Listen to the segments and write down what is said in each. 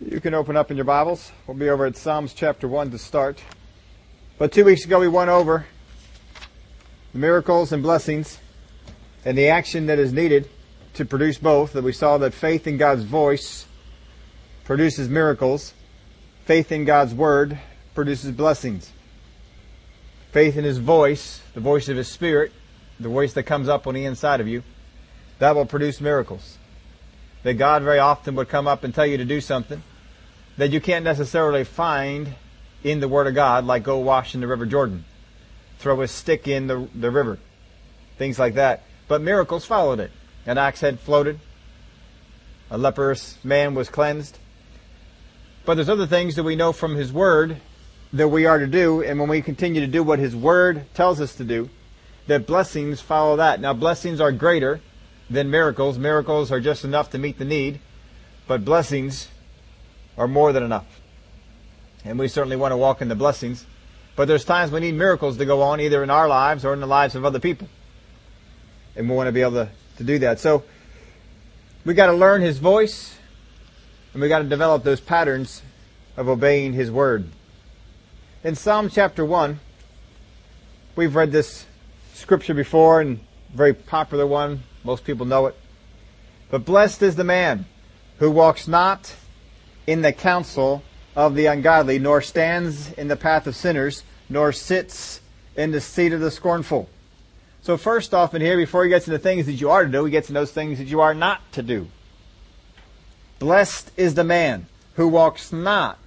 You can open up in your Bibles. We'll be over at Psalms chapter 1 to start. But two weeks ago we went over the miracles and blessings and the action that is needed to produce both. That we saw that faith in God's voice produces miracles. Faith in God's word produces blessings. Faith in His voice, the voice of His Spirit, the voice that comes up on the inside of you, that will produce miracles. That God very often would come up and tell you to do something that you can't necessarily find in the Word of God, like go wash in the River Jordan, throw a stick in the, the river, things like that. But miracles followed it. An axe head floated. A leprous man was cleansed. But there's other things that we know from His Word that we are to do, and when we continue to do what His Word tells us to do, that blessings follow that. Now, blessings are greater than miracles. Miracles are just enough to meet the need, but blessings are more than enough. And we certainly want to walk in the blessings. But there's times we need miracles to go on either in our lives or in the lives of other people. And we want to be able to, to do that. So we got to learn His voice and we got to develop those patterns of obeying His word. In Psalm chapter 1, we've read this scripture before and very popular one. Most people know it. But blessed is the man who walks not in the counsel of the ungodly, nor stands in the path of sinners, nor sits in the seat of the scornful. So first off in here, before he gets into things that you are to do, he gets into those things that you are not to do. Blessed is the man who walks not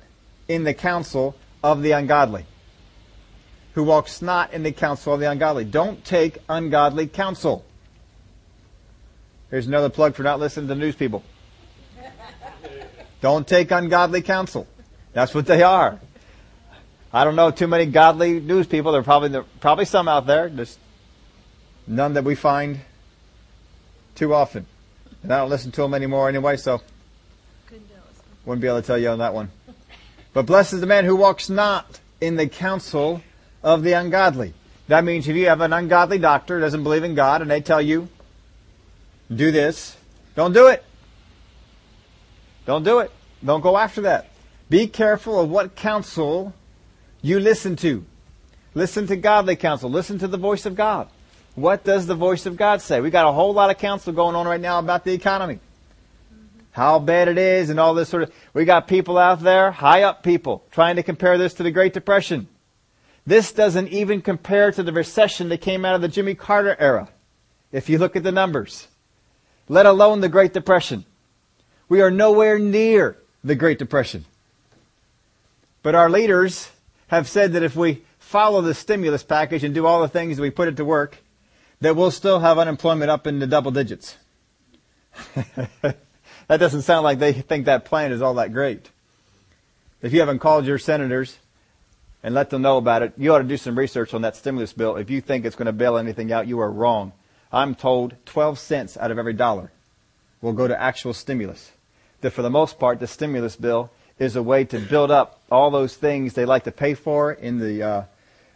in the counsel of the ungodly. Who walks not in the counsel of the ungodly. Don't take ungodly counsel. Here's another plug for not listening to news people. Don't take ungodly counsel. That's what they are. I don't know too many godly news people. There are probably there are probably some out there. Just none that we find too often. And I don't listen to them anymore anyway, so wouldn't be able to tell you on that one. But blessed is the man who walks not in the counsel of the ungodly. That means if you have an ungodly doctor doesn't believe in God and they tell you, do this, don't do it. Don't do it. Don't go after that. Be careful of what counsel you listen to. Listen to godly counsel. Listen to the voice of God. What does the voice of God say? We got a whole lot of counsel going on right now about the economy. How bad it is and all this sort of, we got people out there, high up people, trying to compare this to the Great Depression. This doesn't even compare to the recession that came out of the Jimmy Carter era. If you look at the numbers. Let alone the Great Depression. We are nowhere near the Great Depression. But our leaders have said that if we follow the stimulus package and do all the things that we put it to work, that we'll still have unemployment up in the double digits. that doesn't sound like they think that plan is all that great. If you haven't called your senators and let them know about it, you ought to do some research on that stimulus bill. If you think it's going to bail anything out, you are wrong. I'm told 12 cents out of every dollar will go to actual stimulus that for the most part, the stimulus bill is a way to build up all those things they like to pay for in the uh,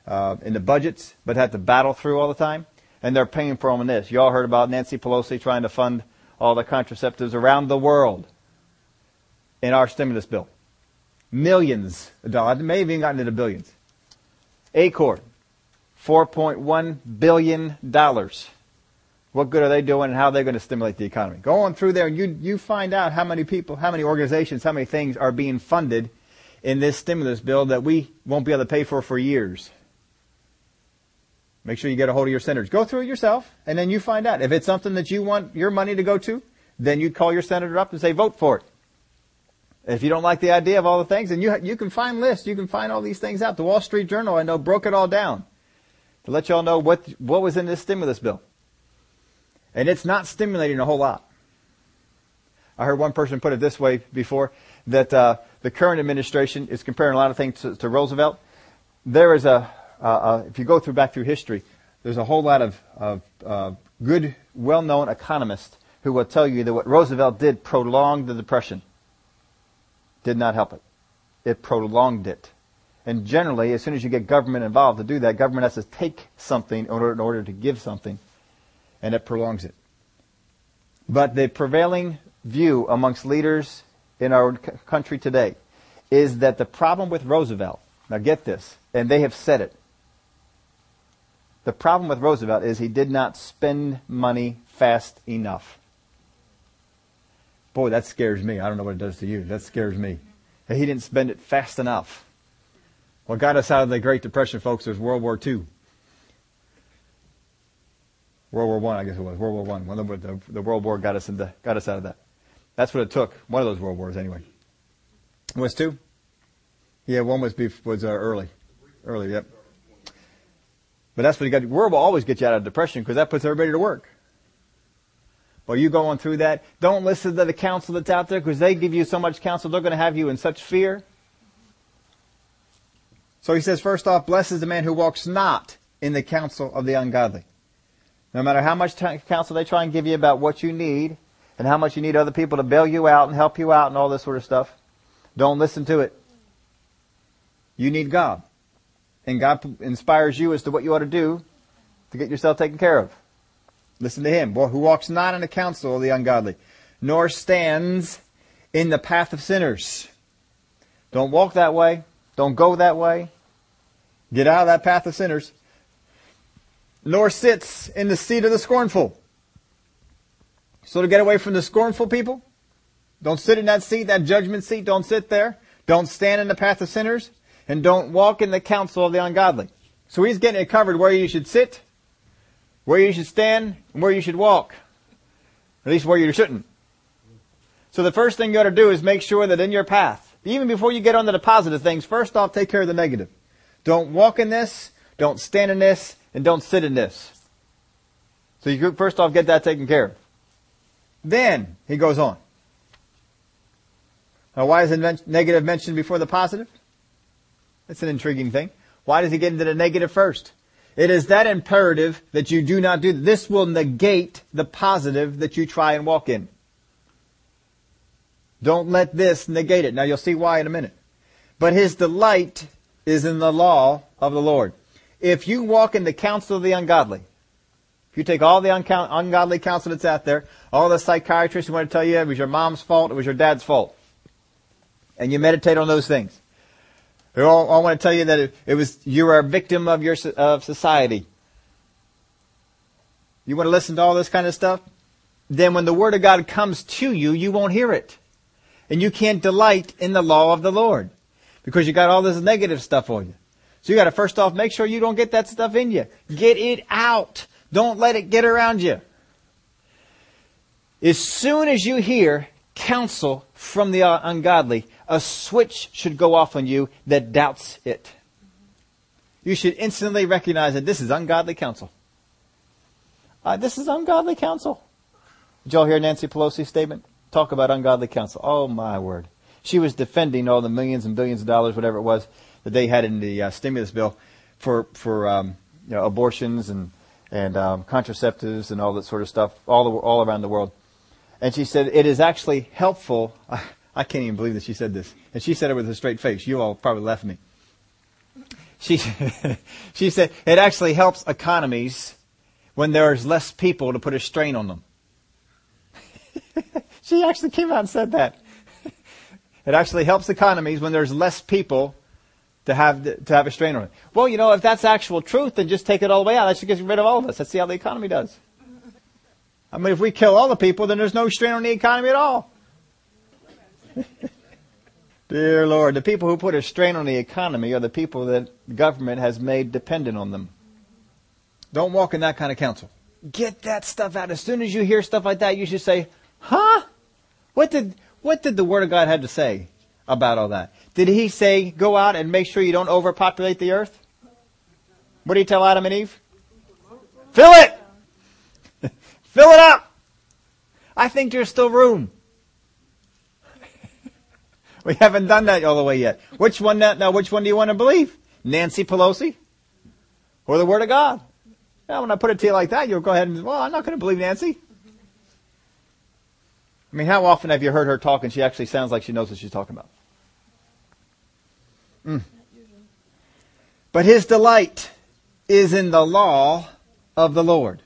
uh, in the budgets, but have to battle through all the time, and they're paying for them in this. You all heard about Nancy Pelosi trying to fund all the contraceptives around the world in our stimulus bill. Millions of dollars. It may have even gotten into billions. Acorn, $4.1 billion what good are they doing and how are they going to stimulate the economy? Go on through there and you, you find out how many people, how many organizations, how many things are being funded in this stimulus bill that we won't be able to pay for for years. Make sure you get a hold of your senators. Go through it yourself and then you find out. If it's something that you want your money to go to, then you call your senator up and say, vote for it. If you don't like the idea of all the things, then you, you can find lists. You can find all these things out. The Wall Street Journal, I know, broke it all down to let y'all know what, what was in this stimulus bill. And it's not stimulating a whole lot. I heard one person put it this way before that uh, the current administration is comparing a lot of things to, to Roosevelt. There is a, uh, uh, if you go through back through history, there's a whole lot of, of uh, good, well-known economists who will tell you that what Roosevelt did prolonged the depression. Did not help it. It prolonged it. And generally, as soon as you get government involved to do that, government has to take something in order, in order to give something and it prolongs it. But the prevailing view amongst leaders in our country today is that the problem with Roosevelt, now get this, and they have said it. The problem with Roosevelt is he did not spend money fast enough. Boy, that scares me. I don't know what it does to you. That scares me. He didn't spend it fast enough. What got us out of the Great Depression, folks, was World War II. World War One, I, I guess it was World War One. One. The, the, the World War got us into, got us out of that. That's what it took. One of those World Wars, anyway. It Was two? Yeah, one was was uh, early, early. Yep. But that's what you got. World will always get you out of depression because that puts everybody to work. Well, you going through that, don't listen to the counsel that's out there because they give you so much counsel, they're going to have you in such fear. So he says, first off, blessed is the man who walks not in the counsel of the ungodly. No matter how much counsel they try and give you about what you need and how much you need other people to bail you out and help you out and all this sort of stuff, don't listen to it. You need God. And God inspires you as to what you ought to do to get yourself taken care of. Listen to him, who walks not in the counsel of the ungodly, nor stands in the path of sinners. Don't walk that way. Don't go that way. Get out of that path of sinners. Nor sits in the seat of the scornful. So to get away from the scornful people, don't sit in that seat, that judgment seat. Don't sit there. Don't stand in the path of sinners. And don't walk in the counsel of the ungodly. So he's getting it covered where you should sit where you should stand and where you should walk. At least where you shouldn't. So the first thing you ought to do is make sure that in your path, even before you get onto the positive things, first off, take care of the negative. Don't walk in this, don't stand in this, and don't sit in this. So you first off get that taken care of. Then, he goes on. Now why is the negative mentioned before the positive? That's an intriguing thing. Why does he get into the negative first? It is that imperative that you do not do. This will negate the positive that you try and walk in. Don't let this negate it. Now you'll see why in a minute. But his delight is in the law of the Lord. If you walk in the counsel of the ungodly, if you take all the ungodly counsel that's out there, all the psychiatrists who want to tell you it was your mom's fault, it was your dad's fault, and you meditate on those things, I want to tell you that it, it was you are a victim of your of society. You want to listen to all this kind of stuff? Then when the word of God comes to you, you won't hear it. And you can't delight in the law of the Lord. Because you got all this negative stuff on you. So you gotta first off make sure you don't get that stuff in you. Get it out. Don't let it get around you. As soon as you hear counsel from the ungodly, a switch should go off on you that doubts it. You should instantly recognize that this is ungodly counsel. Uh, this is ungodly counsel. Did y'all hear Nancy Pelosi's statement? Talk about ungodly counsel. Oh my word. She was defending all the millions and billions of dollars, whatever it was, that they had in the uh, stimulus bill for for um, you know, abortions and and um, contraceptives and all that sort of stuff all the, all around the world. And she said it is actually helpful. I can't even believe that she said this. And she said it with a straight face. You all probably left me. She, she said, it actually helps economies when there's less people to put a strain on them. she actually came out and said that. it actually helps economies when there's less people to have to have a strain on it. Well, you know, if that's actual truth, then just take it all the way out. That should get rid of all of us. Let's see how the economy does. I mean, if we kill all the people, then there's no strain on the economy at all. Dear Lord, the people who put a strain on the economy are the people that the government has made dependent on them. Don't walk in that kind of counsel. Get that stuff out. As soon as you hear stuff like that, you should say, huh? What did, what did the Word of God have to say about all that? Did he say, go out and make sure you don't overpopulate the earth? What did he tell Adam and Eve? Fill it! Fill it up! I think there's still room. We haven't done that all the way yet. Which one now, now which one do you want to believe? Nancy Pelosi? Or the Word of God? Now, when I put it to you like that, you'll go ahead and, well, I'm not going to believe Nancy. I mean, how often have you heard her talk and she actually sounds like she knows what she's talking about? Mm. But his delight is in the law of the Lord.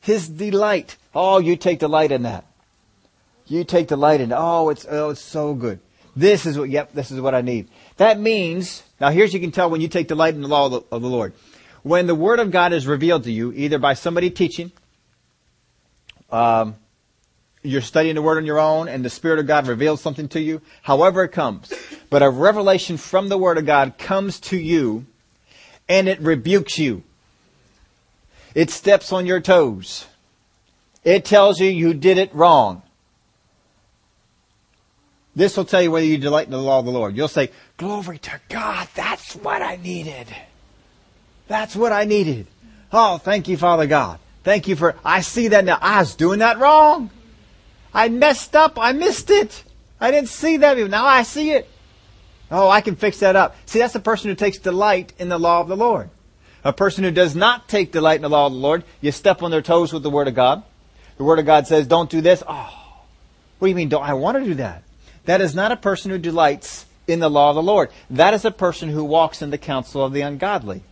His delight. Oh, you take delight in that. You take delight in, oh, it's, oh, it's so good. This is what, yep, this is what I need. That means, now here's you can tell when you take delight in the law of the, of the Lord. When the Word of God is revealed to you, either by somebody teaching, um, you're studying the Word on your own, and the Spirit of God reveals something to you, however it comes. But a revelation from the Word of God comes to you, and it rebukes you. It steps on your toes. It tells you you did it wrong. This will tell you whether you delight in the law of the Lord. You'll say, Glory to God, that's what I needed. That's what I needed. Oh, thank you, Father God. Thank you for, I see that now. I was doing that wrong. I messed up. I missed it. I didn't see that. Now I see it. Oh, I can fix that up. See, that's the person who takes delight in the law of the Lord. A person who does not take delight in the law of the Lord, you step on their toes with the Word of God. The Word of God says, don't do this. Oh, what do you mean, don't I want to do that? That is not a person who delights in the law of the Lord. That is a person who walks in the counsel of the ungodly.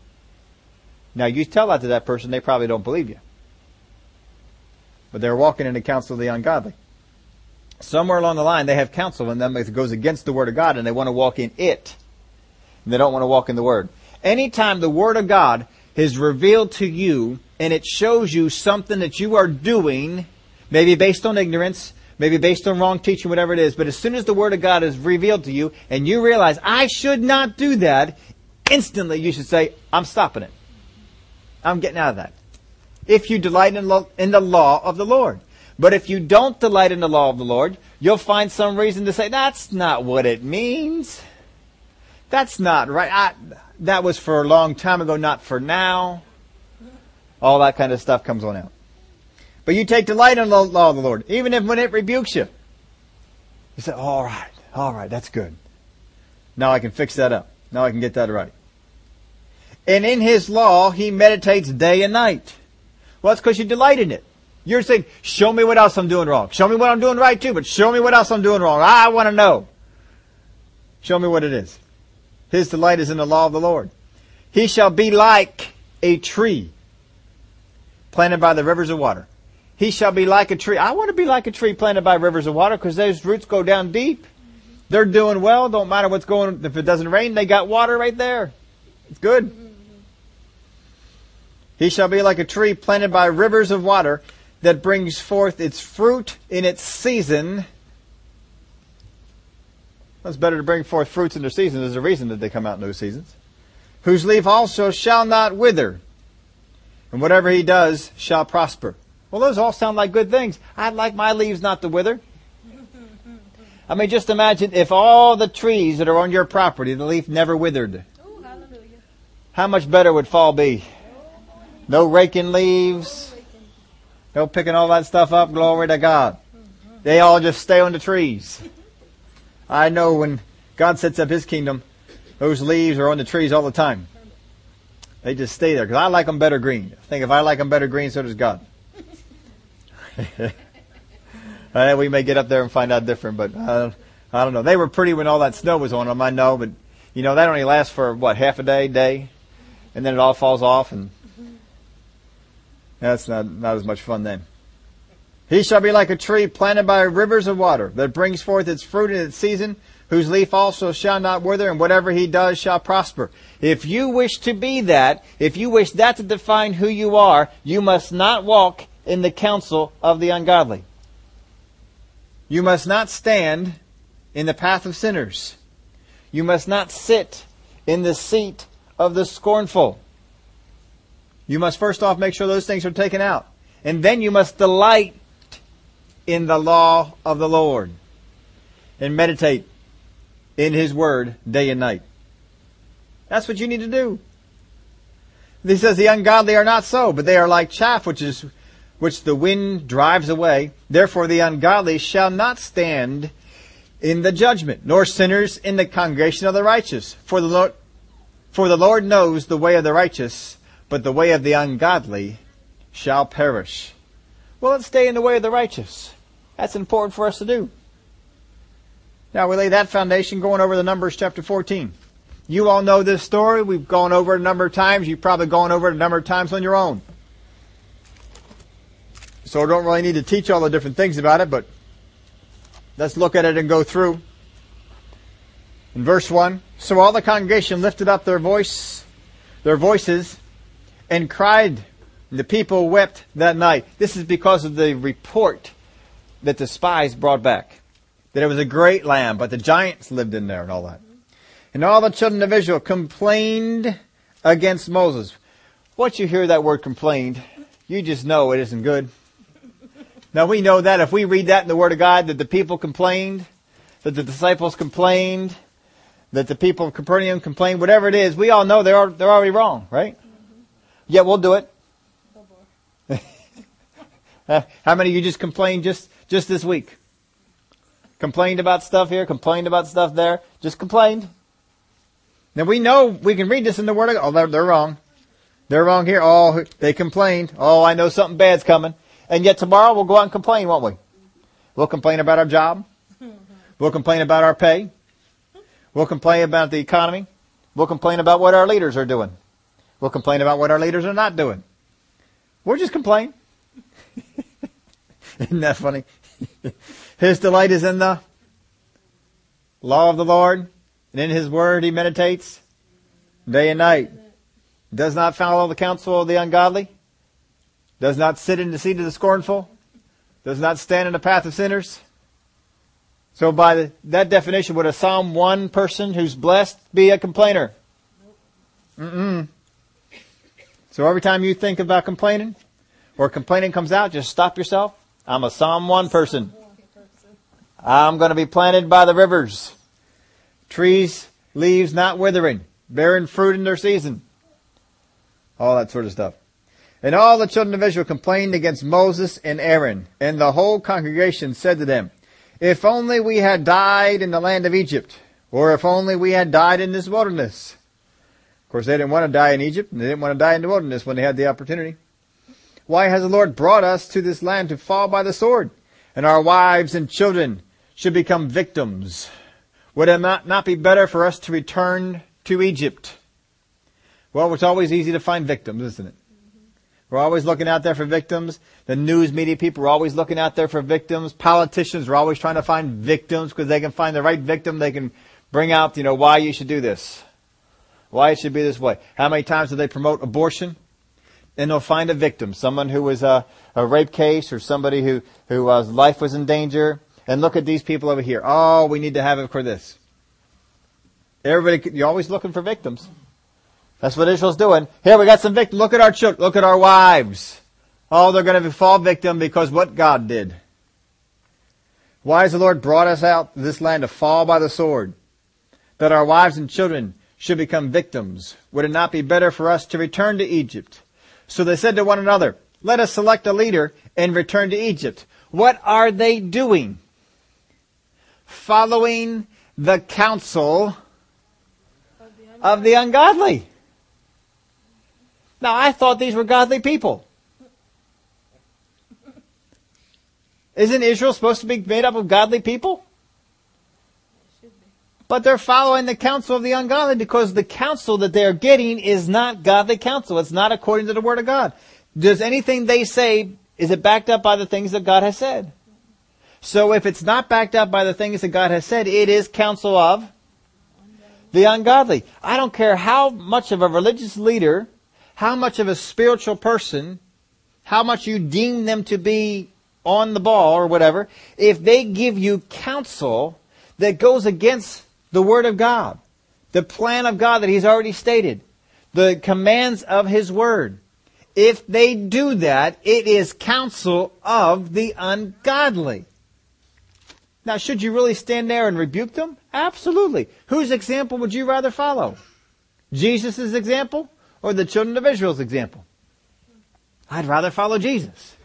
Now, you tell that to that person, they probably don't believe you. But they're walking in the counsel of the ungodly. Somewhere along the line, they have counsel in them that goes against the Word of God, and they want to walk in it. And they don't want to walk in the Word. Anytime the Word of God is revealed to you, and it shows you something that you are doing, maybe based on ignorance, maybe based on wrong teaching, whatever it is, but as soon as the Word of God is revealed to you, and you realize, I should not do that, instantly you should say, I'm stopping it. I'm getting out of that. If you delight in, the law of the Lord. But if you don't delight in the law of the Lord, you'll find some reason to say, that's not what it means. That's not right. I, that was for a long time ago, not for now. All that kind of stuff comes on out. But you take delight in the law of the Lord, even if when it rebukes you. You say, all right, all right, that's good. Now I can fix that up. Now I can get that right. And in his law, he meditates day and night. Well, it's because you delight in it. You're saying, show me what else I'm doing wrong. Show me what I'm doing right too, but show me what else I'm doing wrong. I want to know. Show me what it is. His delight is in the law of the Lord. He shall be like a tree planted by the rivers of water. He shall be like a tree. I want to be like a tree planted by rivers of water because those roots go down deep. They're doing well. Don't matter what's going. If it doesn't rain, they got water right there. It's good. He shall be like a tree planted by rivers of water that brings forth its fruit in its season. Well, it's better to bring forth fruits in their season. There's a reason that they come out in those seasons. Whose leaf also shall not wither, and whatever he does shall prosper. Well, those all sound like good things. I'd like my leaves not to wither. I mean, just imagine if all the trees that are on your property, the leaf never withered. How much better would fall be? No raking leaves. No picking all that stuff up. Glory to God. They all just stay on the trees. I know when God sets up His kingdom, those leaves are on the trees all the time. They just stay there because I like them better green. I think if I like them better green, so does God. uh, we may get up there and find out different, but uh, I don't know. They were pretty when all that snow was on them. I know, but you know that only lasts for what half a day, day, and then it all falls off, and that's not not as much fun then. He shall be like a tree planted by rivers of water that brings forth its fruit in its season, whose leaf also shall not wither, and whatever he does shall prosper. If you wish to be that, if you wish that to define who you are, you must not walk in the counsel of the ungodly. You must not stand in the path of sinners. You must not sit in the seat of the scornful. You must first off make sure those things are taken out. And then you must delight in the law of the Lord and meditate in His Word day and night. That's what you need to do. He says the ungodly are not so, but they are like chaff which is, which the wind drives away. Therefore the ungodly shall not stand in the judgment, nor sinners in the congregation of the righteous. For the Lord, for the Lord knows the way of the righteous, but the way of the ungodly shall perish. Well, let's stay in the way of the righteous. That's important for us to do. Now we lay that foundation going over the Numbers chapter 14. You all know this story. We've gone over it a number of times. You've probably gone over it a number of times on your own. So I don't really need to teach all the different things about it, but Let's look at it and go through. In verse 1, so all the congregation lifted up their voice, their voices, and cried. The people wept that night. This is because of the report that the spies brought back. That it was a great land, but the giants lived in there and all that. And all the children of Israel complained against Moses. Once you hear that word complained, you just know it isn't good. Now we know that if we read that in the Word of God, that the people complained, that the disciples complained, that the people of Capernaum complained, whatever it is, we all know they're, they're already wrong, right? Mm-hmm. We'll do it. How many of you just complained just, just this week? Complained about stuff here, complained about stuff there, just complained. Now we know we can read this in the Word of God. Oh, they're, they're wrong. They're wrong here. Oh, they complained. Oh, I know something bad's coming. And yet tomorrow we'll go out and complain, won't we? We'll complain about our job. We'll complain about our pay. We'll complain about the economy. We'll complain about what our leaders are doing. We'll complain about what our leaders are not doing. We'll just complain. Isn't that funny? His delight is in the law of the Lord, and in His word He meditates day and night. Does not follow the counsel of the ungodly. Does not sit in the seat of the scornful. Does not stand in the path of sinners. So by the, that definition, would a Psalm 1 person who's blessed be a complainer? Mm-mm. So every time you think about complaining, or complaining comes out, just stop yourself. I'm a Psalm 1 person. I'm going to be planted by the rivers. Trees, leaves not withering, bearing fruit in their season. All that sort of stuff. And all the children of Israel complained against Moses and Aaron, and the whole congregation said to them, If only we had died in the land of Egypt, or if only we had died in this wilderness. Of course, they didn't want to die in Egypt, and they didn't want to die in the wilderness when they had the opportunity. Why has the Lord brought us to this land to fall by the sword, and our wives and children should become victims? Would it not, not be better for us to return to Egypt? Well, it's always easy to find victims, isn't it? We're always looking out there for victims. The news media people are always looking out there for victims. Politicians are always trying to find victims because they can find the right victim. They can bring out, you know, why you should do this. Why it should be this way. How many times do they promote abortion? And they'll find a victim, someone who was a, a rape case or somebody who, who was, life was in danger. And look at these people over here. Oh, we need to have it for this. Everybody, you're always looking for victims. That's what Israel's doing. Here we got some victims. Look at our children. Look at our wives. Oh, they're going to fall victim because what God did. Why has the Lord brought us out this land to fall by the sword? That our wives and children should become victims. Would it not be better for us to return to Egypt? So they said to one another, let us select a leader and return to Egypt. What are they doing? Following the counsel of the ungodly. Now, I thought these were godly people. Isn't Israel supposed to be made up of godly people? But they're following the counsel of the ungodly because the counsel that they're getting is not godly counsel. It's not according to the Word of God. Does anything they say, is it backed up by the things that God has said? So if it's not backed up by the things that God has said, it is counsel of the ungodly. I don't care how much of a religious leader how much of a spiritual person, how much you deem them to be on the ball or whatever, if they give you counsel that goes against the Word of God, the plan of God that He's already stated, the commands of His Word, if they do that, it is counsel of the ungodly. Now, should you really stand there and rebuke them? Absolutely. Whose example would you rather follow? Jesus' example or the children of Israel's example? I'd rather follow Jesus.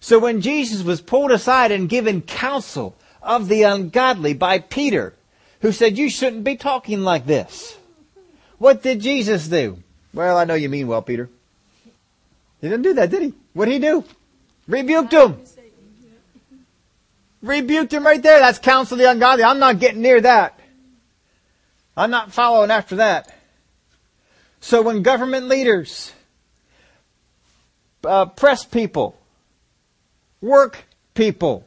So when Jesus was pulled aside and given counsel of the ungodly by Peter, who said, you shouldn't be talking like this. What did Jesus do? Well, I know you mean well, Peter. He didn't do that, did he? What did he do? Rebuked him. Rebuked him right there. That's counsel the ungodly. I'm not getting near that. I'm not following after that. So when government leaders, uh, press people, work people,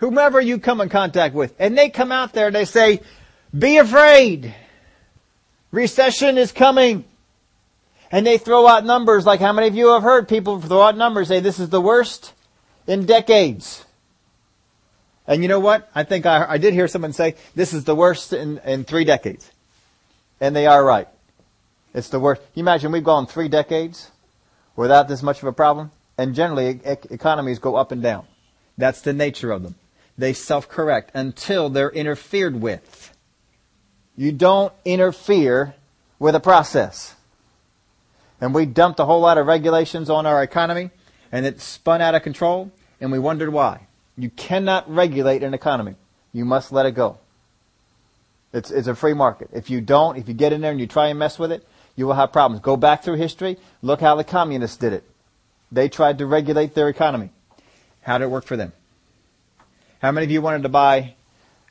whomever you come in contact with, and they come out there and they say, be afraid. Recession is coming. And they throw out numbers like how many of you have heard people throw out numbers say this is the worst in decades. And you know what? I think I, I did hear someone say this is the worst in, in three decades. And they are right. It's the worst. You imagine we've gone three decades without this much of a problem? And generally e- economies go up and down. That's the nature of them. They self-correct until they're interfered with. You don't interfere with a process. And we dumped a whole lot of regulations on our economy and it spun out of control and we wondered why. You cannot regulate an economy. You must let it go. It's, it's a free market. If you don't, if you get in there and you try and mess with it, you will have problems. Go back through history. Look how the communists did it. They tried to regulate their economy. How did it work for them? How many of you wanted to buy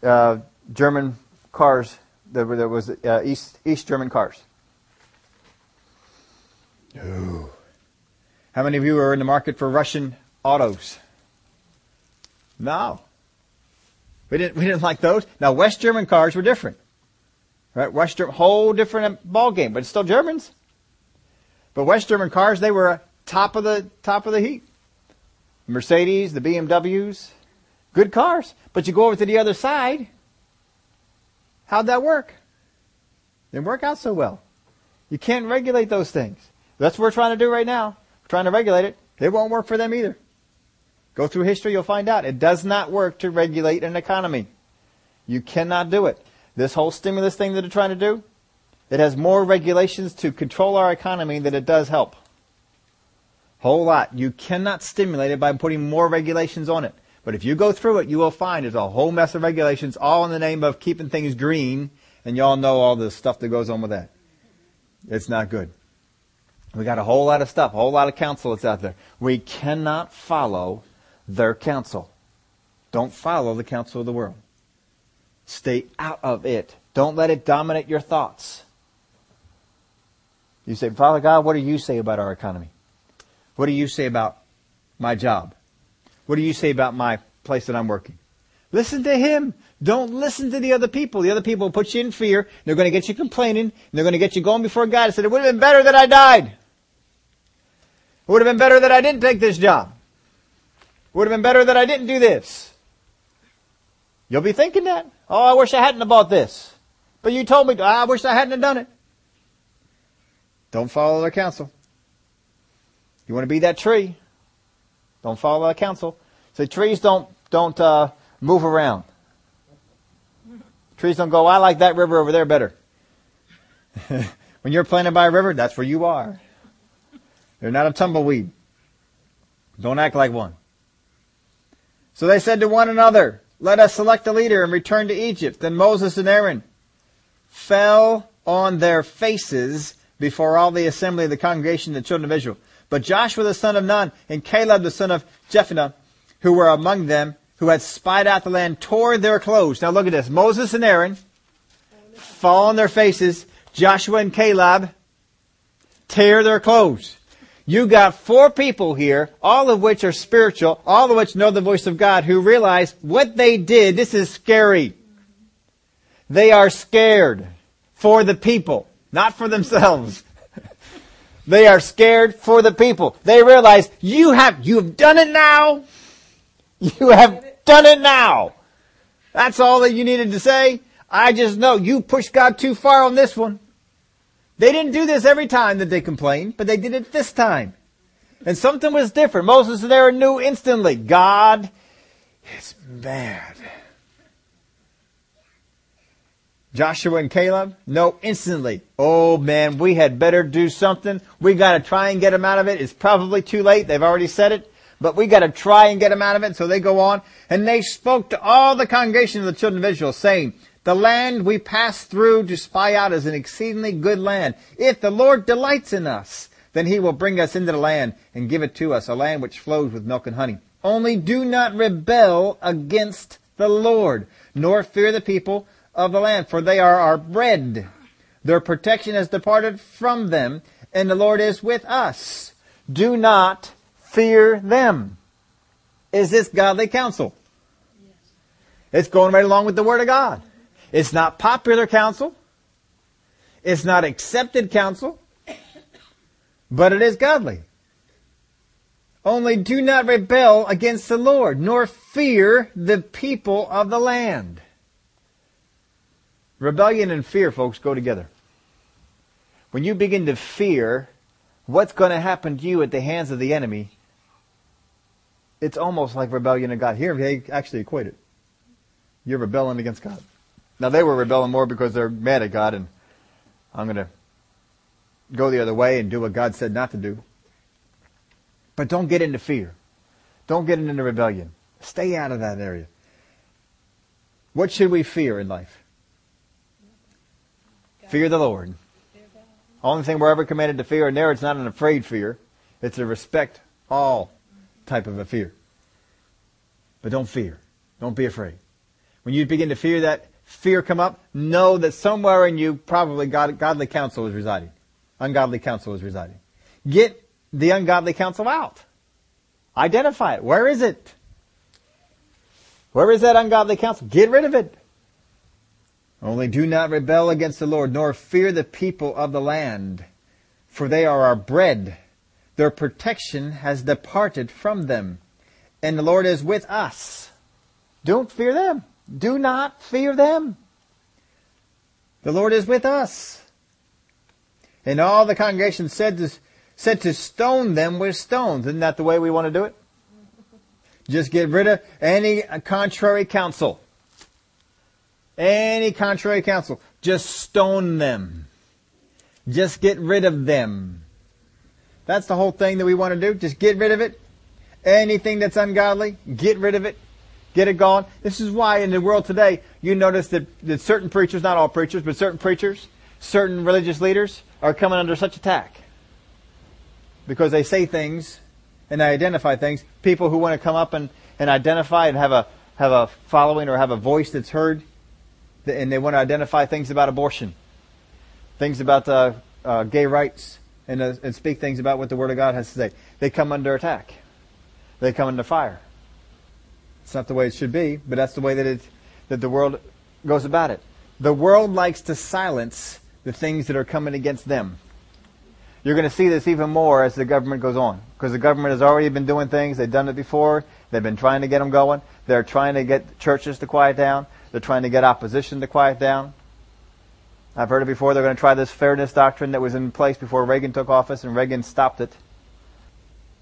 uh, German cars? There, there was uh, East East German cars. No. How many of you are in the market for Russian autos? No. We didn't, we didn't like those. Now, West German cars were different. Right? West German, whole different ball game, but it's still Germans. But West German cars, they were top of the, top of the heap. Mercedes, the BMWs, good cars. But you go over to the other side, how'd that work? Didn't work out so well. You can't regulate those things. That's what we're trying to do right now. We're trying to regulate it. It won't work for them either. Go through history, you'll find out. It does not work to regulate an economy. You cannot do it. This whole stimulus thing that they're trying to do, it has more regulations to control our economy than it does help. Whole lot. You cannot stimulate it by putting more regulations on it. But if you go through it, you will find there's a whole mess of regulations, all in the name of keeping things green, and y'all know all the stuff that goes on with that. It's not good. We got a whole lot of stuff, a whole lot of counsel that's out there. We cannot follow their counsel. Don't follow the counsel of the world. Stay out of it. Don't let it dominate your thoughts. You say, Father God, what do you say about our economy? What do you say about my job? What do you say about my place that I'm working? Listen to him. Don't listen to the other people. The other people will put you in fear. They're going to get you complaining. they're going to get you going before God and say, it would have been better that I died. It would have been better that I didn't take this job. It Would have been better that I didn't do this. You'll be thinking that. Oh, I wish I hadn't bought this. But you told me. Ah, I wish I hadn't done it. Don't follow their counsel. You want to be that tree. Don't follow their counsel. Say trees don't, don't, uh, move around. Trees don't go, I like that river over there better. when you're planted by a river, that's where you are. They're not a tumbleweed. Don't act like one. So they said to one another, let us select a leader and return to Egypt. Then Moses and Aaron fell on their faces before all the assembly of the congregation of the children of Israel. But Joshua the son of Nun and Caleb the son of Jephunneh, who were among them, who had spied out the land, tore their clothes. Now look at this. Moses and Aaron fall on their faces. Joshua and Caleb tear their clothes. You got four people here, all of which are spiritual, all of which know the voice of God, who realize what they did, this is scary. They are scared for the people, not for themselves. They are scared for the people. They realize you have, you have done it now. You have done it now. That's all that you needed to say. I just know you pushed God too far on this one. They didn't do this every time that they complained, but they did it this time. And something was different. Moses Aaron knew instantly, God is mad. Joshua and Caleb No, instantly, oh man, we had better do something. We gotta try and get them out of it. It's probably too late. They've already said it. But we gotta try and get them out of it. So they go on. And they spoke to all the congregation of the children of Israel saying, the land we pass through to spy out is an exceedingly good land. If the Lord delights in us, then he will bring us into the land and give it to us, a land which flows with milk and honey. Only do not rebel against the Lord, nor fear the people of the land, for they are our bread. Their protection has departed from them, and the Lord is with us. Do not fear them. Is this godly counsel? It's going right along with the Word of God. It's not popular counsel. It's not accepted counsel. But it is godly. Only do not rebel against the Lord, nor fear the people of the land. Rebellion and fear, folks, go together. When you begin to fear what's going to happen to you at the hands of the enemy, it's almost like rebellion of God. Here they actually equate it. You're rebelling against God. Now they were rebelling more because they're mad at God and I'm going to go the other way and do what God said not to do. But don't get into fear. Don't get into rebellion. Stay out of that area. What should we fear in life? Fear the Lord. Only thing we're ever commanded to fear, and there it's not an afraid fear. It's a respect all type of a fear. But don't fear. Don't be afraid. When you begin to fear that fear come up, know that somewhere in you probably God, godly counsel is residing. Ungodly counsel is residing. Get the ungodly counsel out. Identify it. Where is it? Where is that ungodly counsel? Get rid of it. Only do not rebel against the Lord, nor fear the people of the land, for they are our bread. Their protection has departed from them, and the Lord is with us. Don't fear them. Do not fear them. The Lord is with us. And all the congregation said to, said to stone them with stones. Isn't that the way we want to do it? Just get rid of any contrary counsel. Any contrary counsel. Just stone them. Just get rid of them. That's the whole thing that we want to do. Just get rid of it. Anything that's ungodly, get rid of it. Get it gone. This is why in the world today, you notice that, that certain preachers, not all preachers, but certain preachers, certain religious leaders are coming under such attack. Because they say things and they identify things. People who want to come up and, and identify and have a, have a following or have a voice that's heard, and they want to identify things about abortion, things about uh, uh, gay rights, and, uh, and speak things about what the Word of God has to say. They come under attack. They come under fire. It's not the way it should be, but that's the way that it that the world goes about it. The world likes to silence the things that are coming against them. You're going to see this even more as the government goes on, because the government has already been doing things. They've done it before. They've been trying to get them going. They're trying to get churches to quiet down. They're trying to get opposition to quiet down. I've heard it before. They're going to try this fairness doctrine that was in place before Reagan took office, and Reagan stopped it.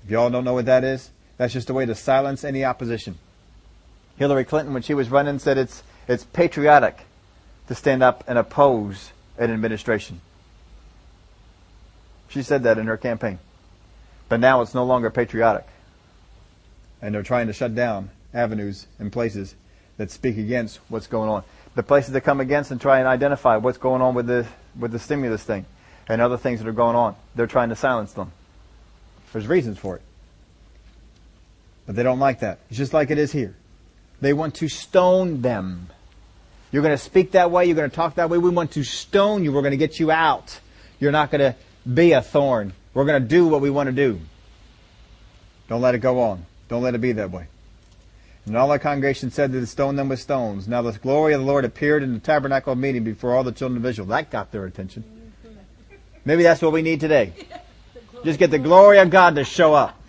If y'all don't know what that is, that's just a way to silence any opposition. Hillary Clinton, when she was running, said it's, it's patriotic to stand up and oppose an administration. She said that in her campaign. But now it's no longer patriotic. And they're trying to shut down avenues and places that speak against what's going on. The places that come against and try and identify what's going on with the, with the stimulus thing and other things that are going on. They're trying to silence them. There's reasons for it. But they don't like that. It's just like it is here. They want to stone them. You're going to speak that way. You're going to talk that way. We want to stone you. We're going to get you out. You're not going to be a thorn. We're going to do what we want to do. Don't let it go on. Don't let it be that way. And all the congregation said to stone them with stones. Now the glory of the Lord appeared in the tabernacle of meeting before all the children of Israel. That got their attention. Maybe that's what we need today. Just get the glory of God to show up.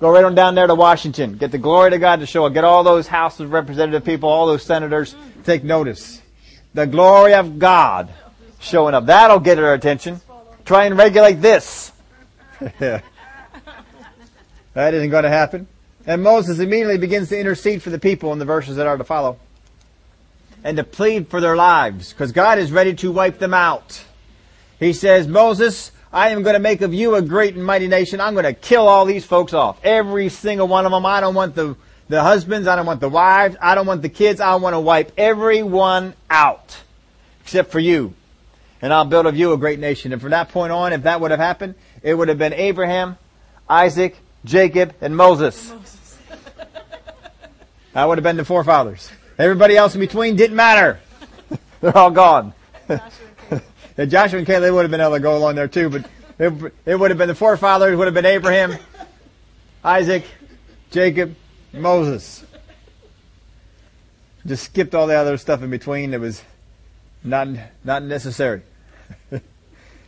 Go right on down there to Washington. Get the glory to God to show up. Get all those House of Representative people, all those senators, take notice. The glory of God showing up. That'll get their attention. Try and regulate this. that isn't going to happen. And Moses immediately begins to intercede for the people in the verses that are to follow. And to plead for their lives, because God is ready to wipe them out. He says, Moses, I am going to make of you a great and mighty nation. I'm going to kill all these folks off. Every single one of them. I don't want the, the husbands. I don't want the wives. I don't want the kids. I want to wipe everyone out. Except for you. And I'll build of you a great nation. And from that point on, if that would have happened, it would have been Abraham, Isaac, Jacob, and Moses. That would have been the forefathers. Everybody else in between didn't matter. They're all gone. that Joshua and Caleb would have been able to go along there too, but it, it would have been the forefathers, it would have been Abraham, Isaac, Jacob, Moses. just skipped all the other stuff in between that was not not necessary.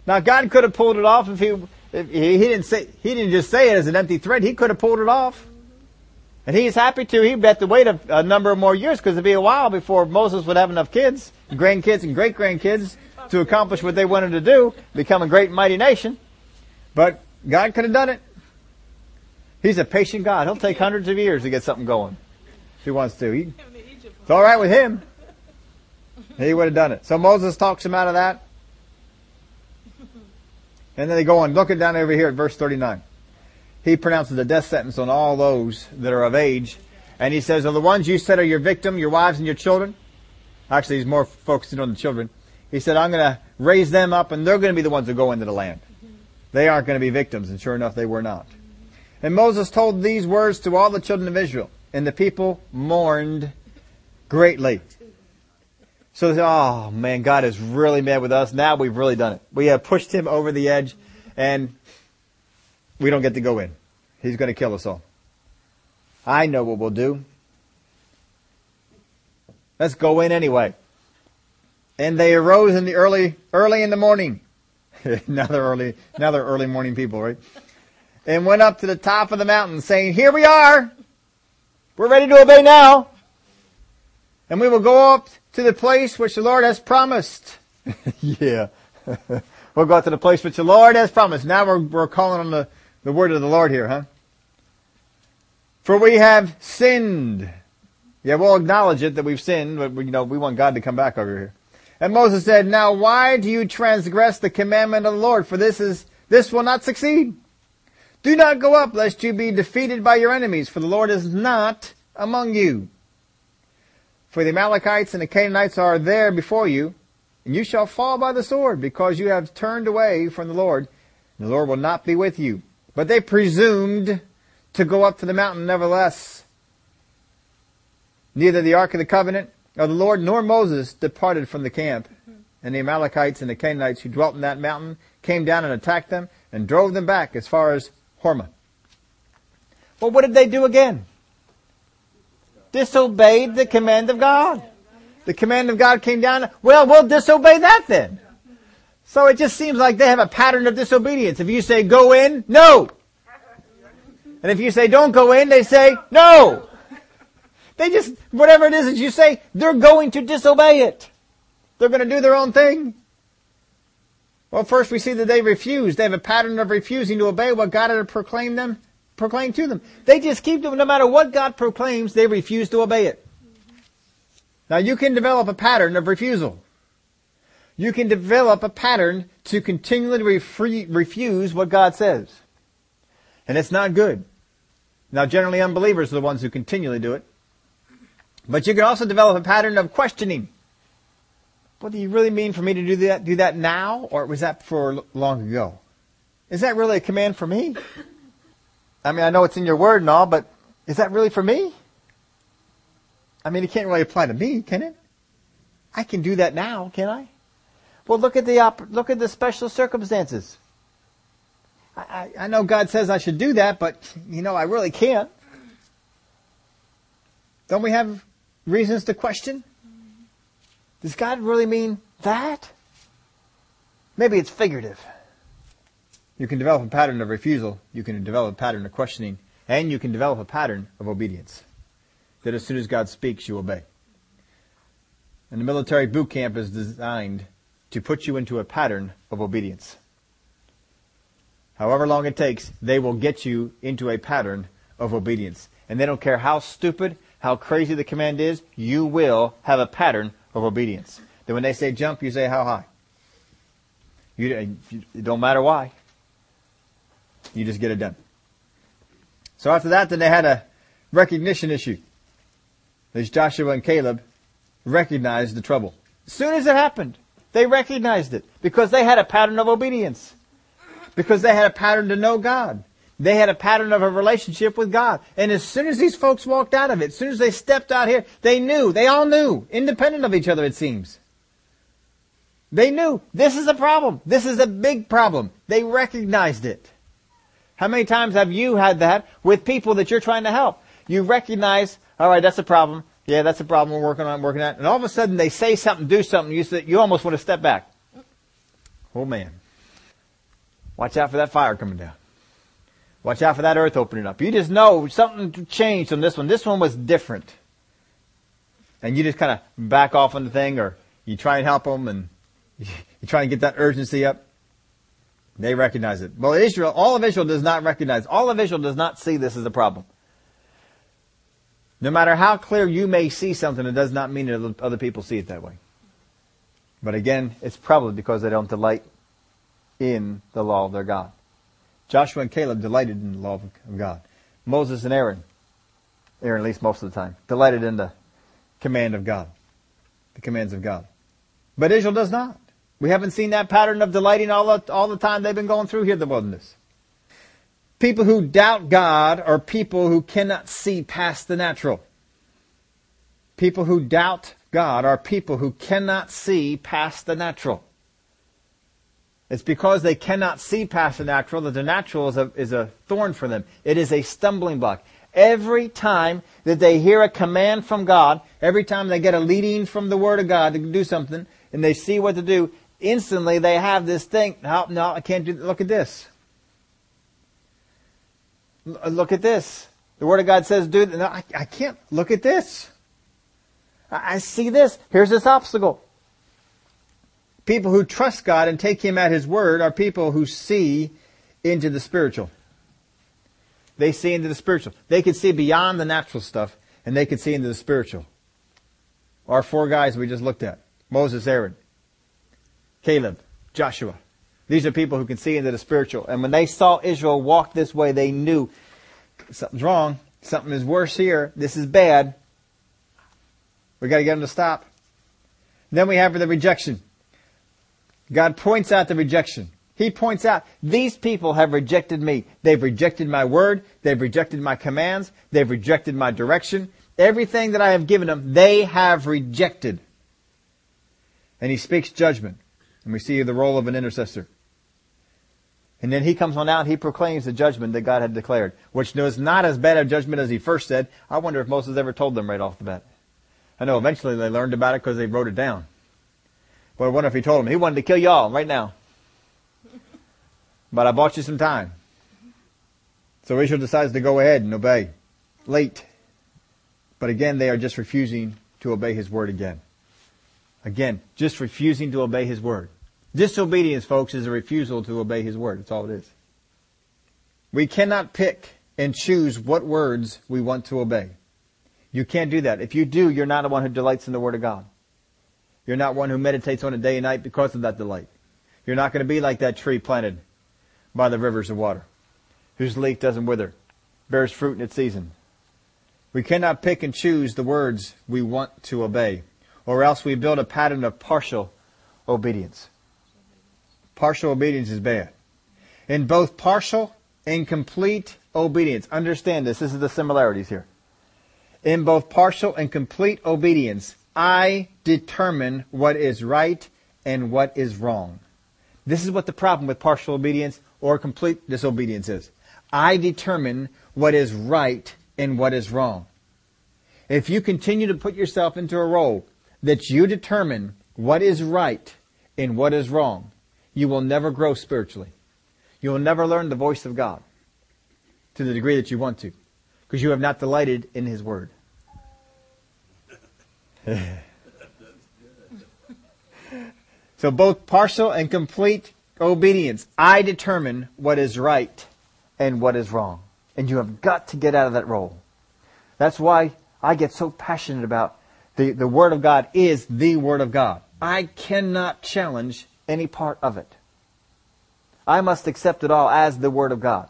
now God could have pulled it off if he if he, he didn't say he didn't just say it as an empty threat. He could have pulled it off. And he's happy to. He'd have to wait a, a number of more years because it'd be a while before Moses would have enough kids, grandkids, and great grandkids to accomplish what they wanted to do, become a great mighty nation. But God could have done it. He's a patient God. He'll take hundreds of years to get something going if he wants to. He, it's all right with him. He would have done it. So Moses talks him out of that. And then they go on, looking down over here at verse 39 he pronounces a death sentence on all those that are of age. And he says, of the ones you said are your victim, your wives and your children. Actually, he's more focusing on the children. He said, I'm going to raise them up and they're going to be the ones that go into the land. They aren't going to be victims. And sure enough, they were not. And Moses told these words to all the children of Israel. And the people mourned greatly. So, oh man, God is really mad with us. Now we've really done it. We have pushed him over the edge and we don't get to go in. He's going to kill us all. I know what we'll do. Let's go in anyway. And they arose in the early, early in the morning. now they're early, now they're early morning people, right? And went up to the top of the mountain saying, here we are. We're ready to obey now. And we will go up to the place which the Lord has promised. yeah. we'll go up to the place which the Lord has promised. Now we're, we're calling on the, the word of the Lord here, huh? For we have sinned. Yeah, we'll acknowledge it that we've sinned, but you know, we want God to come back over here. And Moses said, Now why do you transgress the commandment of the Lord? For this is, this will not succeed. Do not go up lest you be defeated by your enemies, for the Lord is not among you. For the Amalekites and the Canaanites are there before you, and you shall fall by the sword, because you have turned away from the Lord. The Lord will not be with you. But they presumed to go up to the mountain nevertheless. Neither the ark of the covenant of the Lord nor Moses departed from the camp. And the Amalekites and the Canaanites who dwelt in that mountain came down and attacked them and drove them back as far as Hormah. Well, what did they do again? Disobeyed the command of God. The command of God came down. Well, we'll disobey that then. So it just seems like they have a pattern of disobedience. If you say go in, no. And if you say don't go in, they say no. They just, whatever it is that you say, they're going to disobey it. They're going to do their own thing. Well, first we see that they refuse. They have a pattern of refusing to obey what God had proclaimed them, proclaimed to them. They just keep doing, no matter what God proclaims, they refuse to obey it. Now you can develop a pattern of refusal you can develop a pattern to continually refuse what God says. And it's not good. Now generally unbelievers are the ones who continually do it. But you can also develop a pattern of questioning. What do you really mean for me to do that, do that now? Or was that for long ago? Is that really a command for me? I mean, I know it's in your word and all, but is that really for me? I mean, it can't really apply to me, can it? I can do that now, can I? Well, look at the op- look at the special circumstances. I, I, I know God says I should do that, but you know I really can't. Don't we have reasons to question? Does God really mean that? Maybe it's figurative. You can develop a pattern of refusal. You can develop a pattern of questioning. And you can develop a pattern of obedience. That as soon as God speaks, you obey. And the military boot camp is designed to put you into a pattern of obedience. However long it takes, they will get you into a pattern of obedience. And they don't care how stupid, how crazy the command is, you will have a pattern of obedience. Then when they say jump, you say how high. You, uh, it don't matter why. You just get it done. So after that, then they had a recognition issue. As Joshua and Caleb recognized the trouble. As soon as it happened, they recognized it because they had a pattern of obedience. Because they had a pattern to know God. They had a pattern of a relationship with God. And as soon as these folks walked out of it, as soon as they stepped out here, they knew, they all knew, independent of each other it seems. They knew, this is a problem. This is a big problem. They recognized it. How many times have you had that with people that you're trying to help? You recognize, alright, that's a problem. Yeah, that's a problem we're working on, working on. And all of a sudden they say something, do something, you, you almost want to step back. Oh man. Watch out for that fire coming down. Watch out for that earth opening up. You just know something changed on this one. This one was different. And you just kind of back off on the thing or you try and help them and you try and get that urgency up. They recognize it. Well, Israel, all of Israel does not recognize, all of Israel does not see this as a problem. No matter how clear you may see something, it does not mean that other people see it that way. But again, it's probably because they don't delight in the law of their God. Joshua and Caleb delighted in the law of God. Moses and Aaron, Aaron at least most of the time, delighted in the command of God, the commands of God. But Israel does not. We haven't seen that pattern of delighting all the, all the time they've been going through here in the wilderness. People who doubt God are people who cannot see past the natural. People who doubt God are people who cannot see past the natural. It's because they cannot see past the natural that the natural is a, is a thorn for them. It is a stumbling block. Every time that they hear a command from God, every time they get a leading from the Word of God to do something, and they see what to do, instantly they have this thing, no, no, I can't do, look at this. Look at this. The Word of God says, dude, no, I, I can't, look at this. I, I see this. Here's this obstacle. People who trust God and take Him at His word are people who see into the spiritual. They see into the spiritual. They can see beyond the natural stuff and they can see into the spiritual. Our four guys we just looked at. Moses, Aaron, Caleb, Joshua. These are people who can see into the spiritual. And when they saw Israel walk this way, they knew something's wrong. Something is worse here. This is bad. We gotta get them to stop. Then we have the rejection. God points out the rejection. He points out, these people have rejected me. They've rejected my word. They've rejected my commands. They've rejected my direction. Everything that I have given them, they have rejected. And he speaks judgment. And we see the role of an intercessor. And then he comes on out and he proclaims the judgment that God had declared, which was not as bad a judgment as he first said. I wonder if Moses ever told them right off the bat. I know eventually they learned about it because they wrote it down. But I wonder if he told them he wanted to kill y'all right now. But I bought you some time. So Israel decides to go ahead and obey. Late. But again, they are just refusing to obey his word again. Again, just refusing to obey his word. Disobedience, folks, is a refusal to obey his word. That's all it is. We cannot pick and choose what words we want to obey. You can't do that. If you do, you're not the one who delights in the word of God. You're not one who meditates on it day and night because of that delight. You're not going to be like that tree planted by the rivers of water, whose leaf doesn't wither, bears fruit in its season. We cannot pick and choose the words we want to obey, or else we build a pattern of partial obedience. Partial obedience is bad. In both partial and complete obedience, understand this, this is the similarities here. In both partial and complete obedience, I determine what is right and what is wrong. This is what the problem with partial obedience or complete disobedience is. I determine what is right and what is wrong. If you continue to put yourself into a role that you determine what is right and what is wrong, you will never grow spiritually. You will never learn the voice of God to the degree that you want to because you have not delighted in His Word. so both partial and complete obedience. I determine what is right and what is wrong. And you have got to get out of that role. That's why I get so passionate about the, the Word of God is the Word of God. I cannot challenge any part of it. I must accept it all as the Word of God.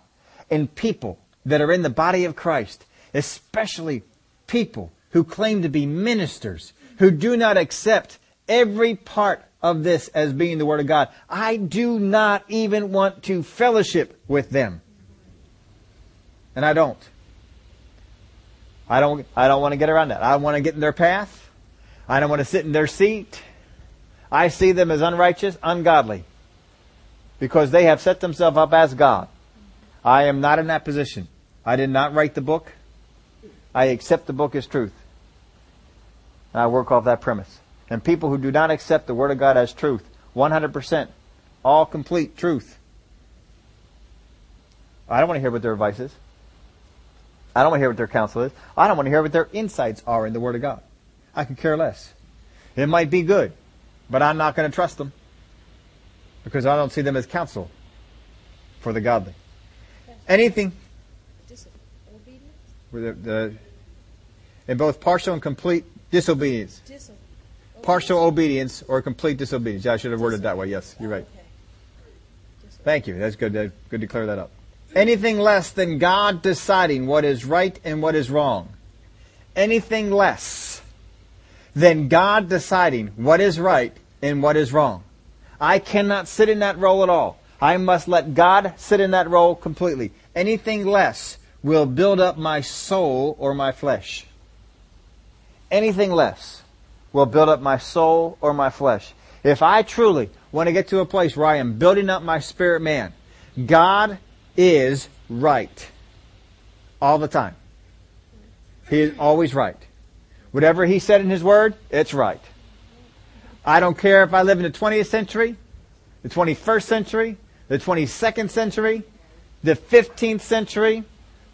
And people that are in the body of Christ, especially people who claim to be ministers, who do not accept every part of this as being the Word of God. I do not even want to fellowship with them. And I don't. I don't, I don't want to get around that. I don't want to get in their path. I don't want to sit in their seat. I see them as unrighteous, ungodly. Because they have set themselves up as God. I am not in that position. I did not write the book. I accept the book as truth. And I work off that premise. And people who do not accept the Word of God as truth, 100%, all complete truth. I don't want to hear what their advice is. I don't want to hear what their counsel is. I don't want to hear what their insights are in the Word of God. I could care less. It might be good, but I'm not going to trust them because I don't see them as counsel for the godly. Anything. The, the, in both partial and complete disobedience. Partial obedience or complete disobedience. Yeah, I should have worded that way. Yes, you're right. Thank you. That's good. That's good to clear that up. Anything less than God deciding what is right and what is wrong. Anything less than God deciding what is right and what is wrong. I cannot sit in that role at all. I must let God sit in that role completely. Anything less will build up my soul or my flesh. Anything less will build up my soul or my flesh. If I truly want to get to a place where I am building up my spirit man, God is right. All the time. He is always right. Whatever He said in His Word, it's right. I don't care if I live in the 20th century, the 21st century, the 22nd century, the 15th century,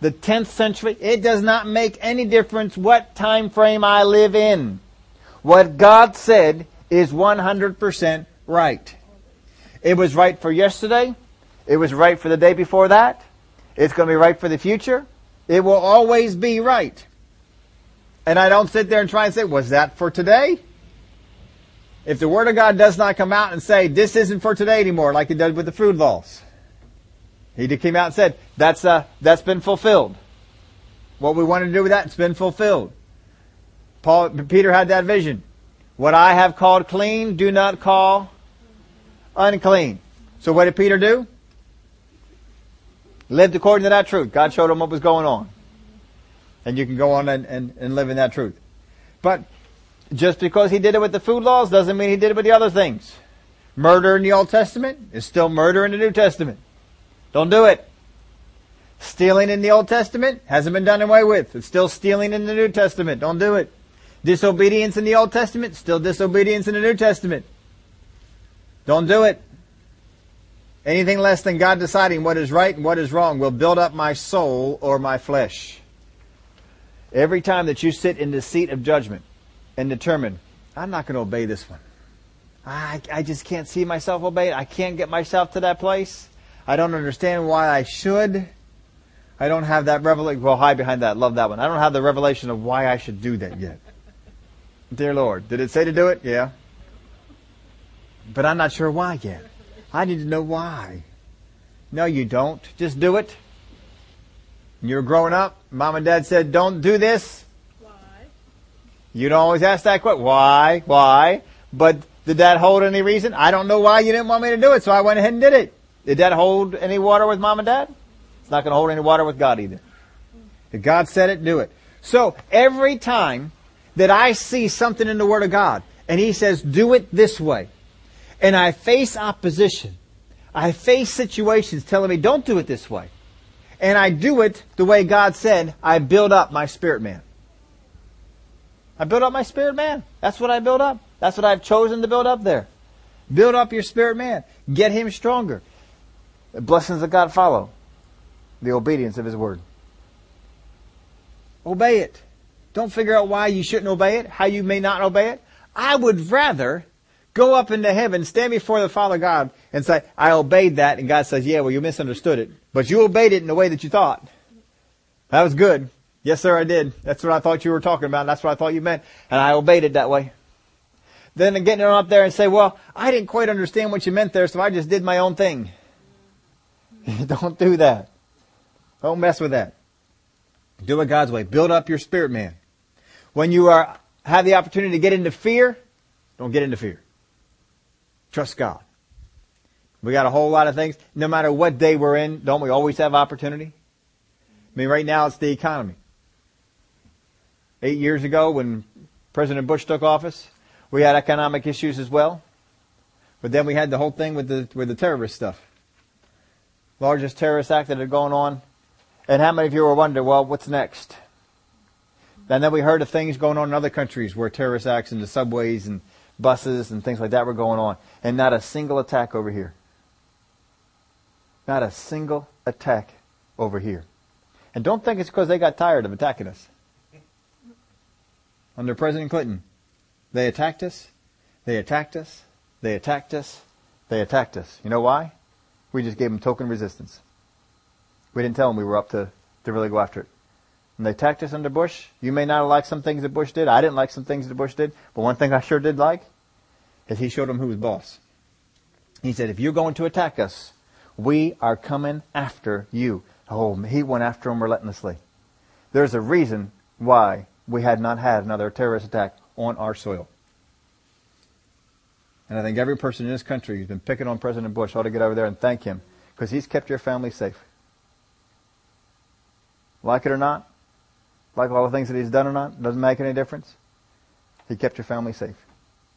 the 10th century. It does not make any difference what time frame I live in. What God said is 100% right. It was right for yesterday. It was right for the day before that. It's going to be right for the future. It will always be right. And I don't sit there and try and say, was that for today? If the Word of God does not come out and say, this isn't for today anymore, like it did with the food laws. He came out and said, that's, uh, that's been fulfilled. What we wanted to do with that, it's been fulfilled. Paul, Peter had that vision. What I have called clean, do not call unclean. So what did Peter do? Lived according to that truth. God showed him what was going on. And you can go on and, and, and live in that truth. But just because he did it with the food laws doesn't mean he did it with the other things. Murder in the Old Testament is still murder in the New Testament. Don't do it. Stealing in the Old Testament hasn't been done away with. It's still stealing in the New Testament. Don't do it. Disobedience in the Old Testament, still disobedience in the New Testament. Don't do it. Anything less than God deciding what is right and what is wrong will build up my soul or my flesh. Every time that you sit in the seat of judgment and determine, I'm not going to obey this one. I, I just can't see myself obey it. I can't get myself to that place. I don't understand why I should. I don't have that revelation. Well, hide behind that. Love that one. I don't have the revelation of why I should do that yet. Dear Lord, did it say to do it? Yeah. But I'm not sure why yet. I need to know why. No, you don't. Just do it. You're growing up. Mom and dad said, don't do this. Why? You don't always ask that question. Why? Why? But did that hold any reason? I don't know why you didn't want me to do it, so I went ahead and did it. Did that hold any water with mom and dad? It's not going to hold any water with God either. If God said it, do it. So every time that I see something in the Word of God and He says, do it this way, and I face opposition, I face situations telling me, don't do it this way, and I do it the way God said, I build up my spirit man. I build up my spirit man. That's what I build up. That's what I've chosen to build up there. Build up your spirit man. Get him stronger. The blessings of God follow the obedience of His Word. Obey it. Don't figure out why you shouldn't obey it, how you may not obey it. I would rather go up into heaven, stand before the Father God, and say, I obeyed that, and God says, yeah, well, you misunderstood it. But you obeyed it in the way that you thought. That was good. Yes, sir, I did. That's what I thought you were talking about. That's what I thought you meant. And I obeyed it that way. Then getting up there and say, well, I didn't quite understand what you meant there, so I just did my own thing. Don't do that. Don't mess with that. Do it God's way. Build up your spirit man. When you are, have the opportunity to get into fear, don't get into fear. Trust God. We got a whole lot of things. No matter what day we're in, don't we always have opportunity? I mean, right now it's the economy. Eight years ago when President Bush took office, we had economic issues as well. But then we had the whole thing with the, with the terrorist stuff. Largest terrorist act that had gone on. And how many of you were wondering, well, what's next? And then we heard of things going on in other countries where terrorist acts in the subways and buses and things like that were going on. And not a single attack over here. Not a single attack over here. And don't think it's because they got tired of attacking us. Under President Clinton, they attacked us, they attacked us, they attacked us, they attacked us. You know why? We just gave them token resistance. We didn't tell them we were up to, to really go after it. And they attacked us under Bush. You may not have liked some things that Bush did. I didn't like some things that Bush did. But one thing I sure did like is he showed them who was boss. He said, if you're going to attack us, we are coming after you. Oh, he went after them relentlessly. There's a reason why we had not had another terrorist attack on our soil. And I think every person in this country who's been picking on President Bush ought to get over there and thank him because he's kept your family safe. Like it or not, like all the things that he's done or not, doesn't make any difference. He kept your family safe.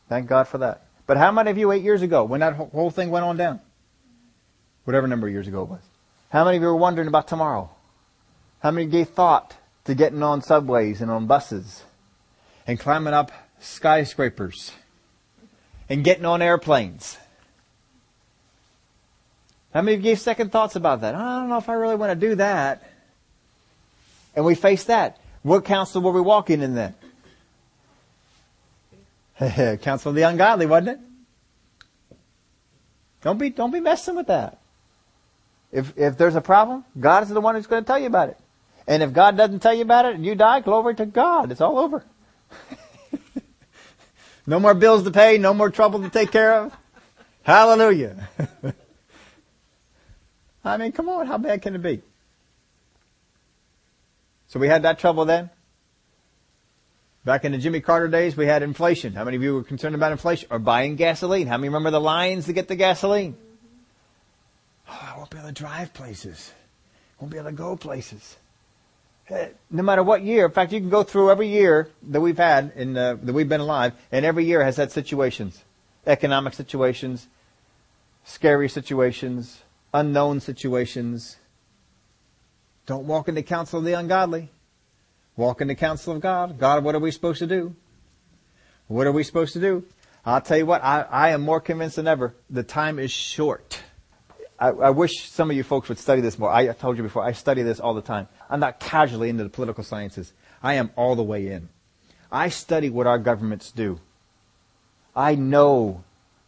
Thank God for that. But how many of you eight years ago, when that whole thing went on down, whatever number of years ago it was, how many of you were wondering about tomorrow? How many gave thought to getting on subways and on buses and climbing up skyscrapers and getting on airplanes? How many of you gave second thoughts about that? I don't know if I really want to do that. And we face that. What counsel were we walking in then? counsel of the ungodly, wasn't it? Don't be, don't be messing with that. If, if there's a problem, God is the one who's going to tell you about it. And if God doesn't tell you about it and you die, glory to God. It's all over. no more bills to pay, no more trouble to take care of. Hallelujah. I mean, come on, how bad can it be? So we had that trouble then. Back in the Jimmy Carter days, we had inflation. How many of you were concerned about inflation? Or buying gasoline? How many remember the lines to get the gasoline? Oh, I won't be able to drive places. I won't be able to go places. Eh, no matter what year, in fact, you can go through every year that we've had in uh, that we've been alive, and every year has had situations, economic situations, scary situations, unknown situations. Don't walk in the counsel of the ungodly. Walk in the counsel of God. God, what are we supposed to do? What are we supposed to do? I'll tell you what, I, I am more convinced than ever. The time is short. I, I, wish some of you folks would study this more. I, I told you before, I study this all the time. I'm not casually into the political sciences. I am all the way in. I study what our governments do. I know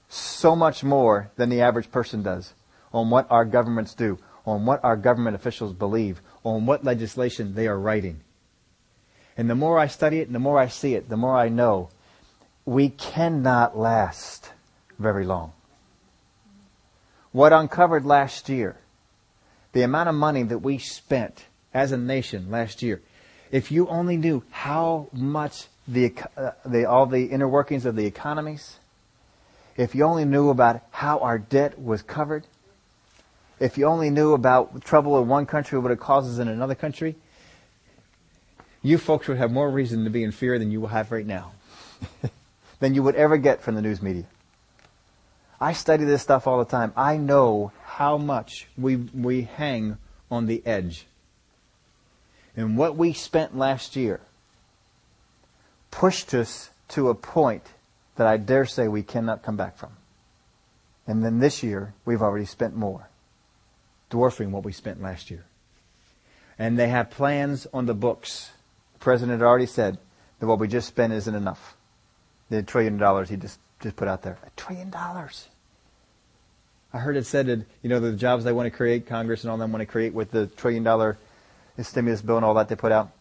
so much more than the average person does on what our governments do, on what our government officials believe, on what legislation they are writing. And the more I study it and the more I see it, the more I know we cannot last very long. What uncovered last year, the amount of money that we spent as a nation last year, if you only knew how much the, uh, the, all the inner workings of the economies, if you only knew about how our debt was covered, if you only knew about trouble in one country, what it causes in another country, you folks would have more reason to be in fear than you will have right now. than you would ever get from the news media. I study this stuff all the time. I know how much we, we hang on the edge. And what we spent last year pushed us to a point that I dare say we cannot come back from. And then this year, we've already spent more, dwarfing what we spent last year. And they have plans on the books the president already said that what we just spent isn't enough. The trillion dollars he just, just put out there. A trillion dollars. I heard it said that, you know, the jobs they want to create, Congress and all them want to create with the trillion dollar stimulus bill and all that they put out.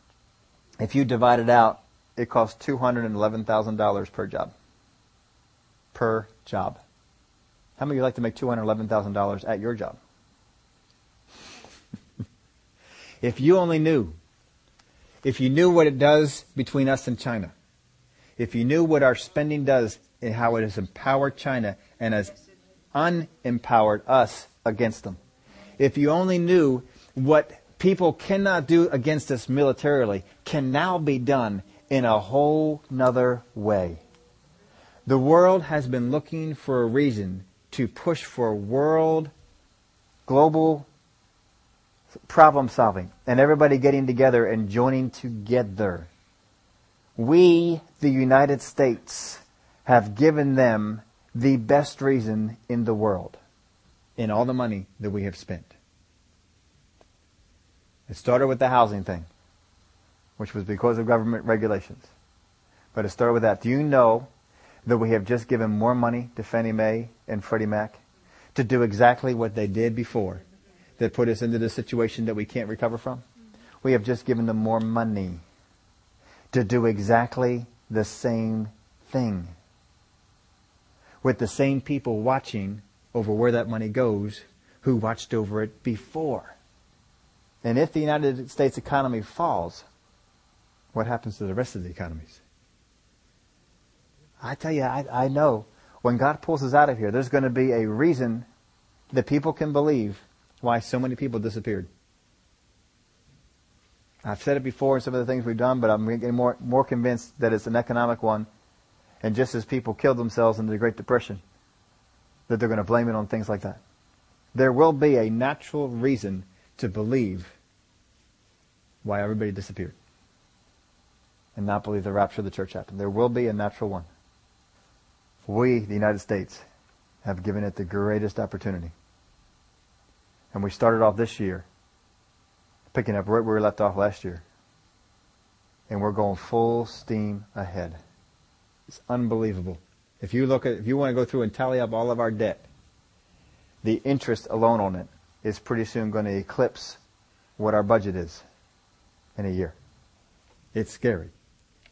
If you divide it out, it costs $211,000 per job. Per job. How many of you like to make $211,000 at your job? If you only knew if you knew what it does between us and China, if you knew what our spending does and how it has empowered China and has unempowered us against them, if you only knew what people cannot do against us militarily can now be done in a whole nother way. The world has been looking for a reason to push for world global problem solving and everybody getting together and joining together We, the United States, have given them the best reason in the world in all the money that we have spent. It started with the housing thing, which was because of government regulations. But it started with that. Do you know that we have just given more money to Fannie Mae and Freddie Mac to do exactly what they did before that put us into the situation that we can't recover from? We have just given them more money to do exactly the same thing. With the same people watching over where that money goes who watched over it before. And if the United States economy falls, what happens to the rest of the economies? I tell you, I, I know when God pulls us out of here, there's going to be a reason that people can believe why so many people disappeared. I've said it before in some of the things we've done, but I'm getting more, more convinced that it's an economic one. And just as people killed themselves in the Great Depression, that they're going to blame it on things like that. There will be a natural reason to believe why everybody disappeared and not believe the rapture of the church happened. There will be a natural one. We, the United States, have given it the greatest opportunity. And we started off this year picking up right where we left off last year. And we're going full steam ahead. It's unbelievable. If you look at, if you want to go through and tally up all of our debt, the interest alone on it is pretty soon going to eclipse what our budget is in a year. It's scary.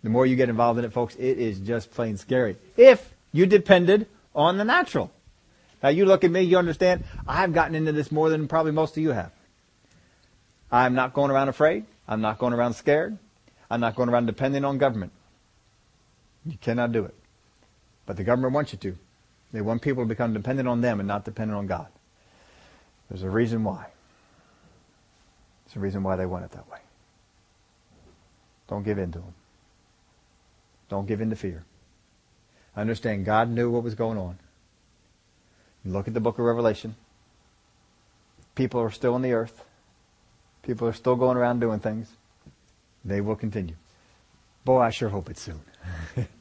The more you get involved in it, folks, it is just plain scary. If you depended on the natural. Now you look at me, you understand, I've gotten into this more than probably most of you have. I'm not going around afraid. I'm not going around scared. I'm not going around depending on government. You cannot do it. But the government wants you to. They want people to become dependent on them and not dependent on God. There's a reason why. There's a reason why they want it that way. Don't give in to them. Don't give in to fear. Understand God knew what was going on. Look at the book of Revelation. People are still on the earth. People are still going around doing things. They will continue. Boy, I sure hope it's soon.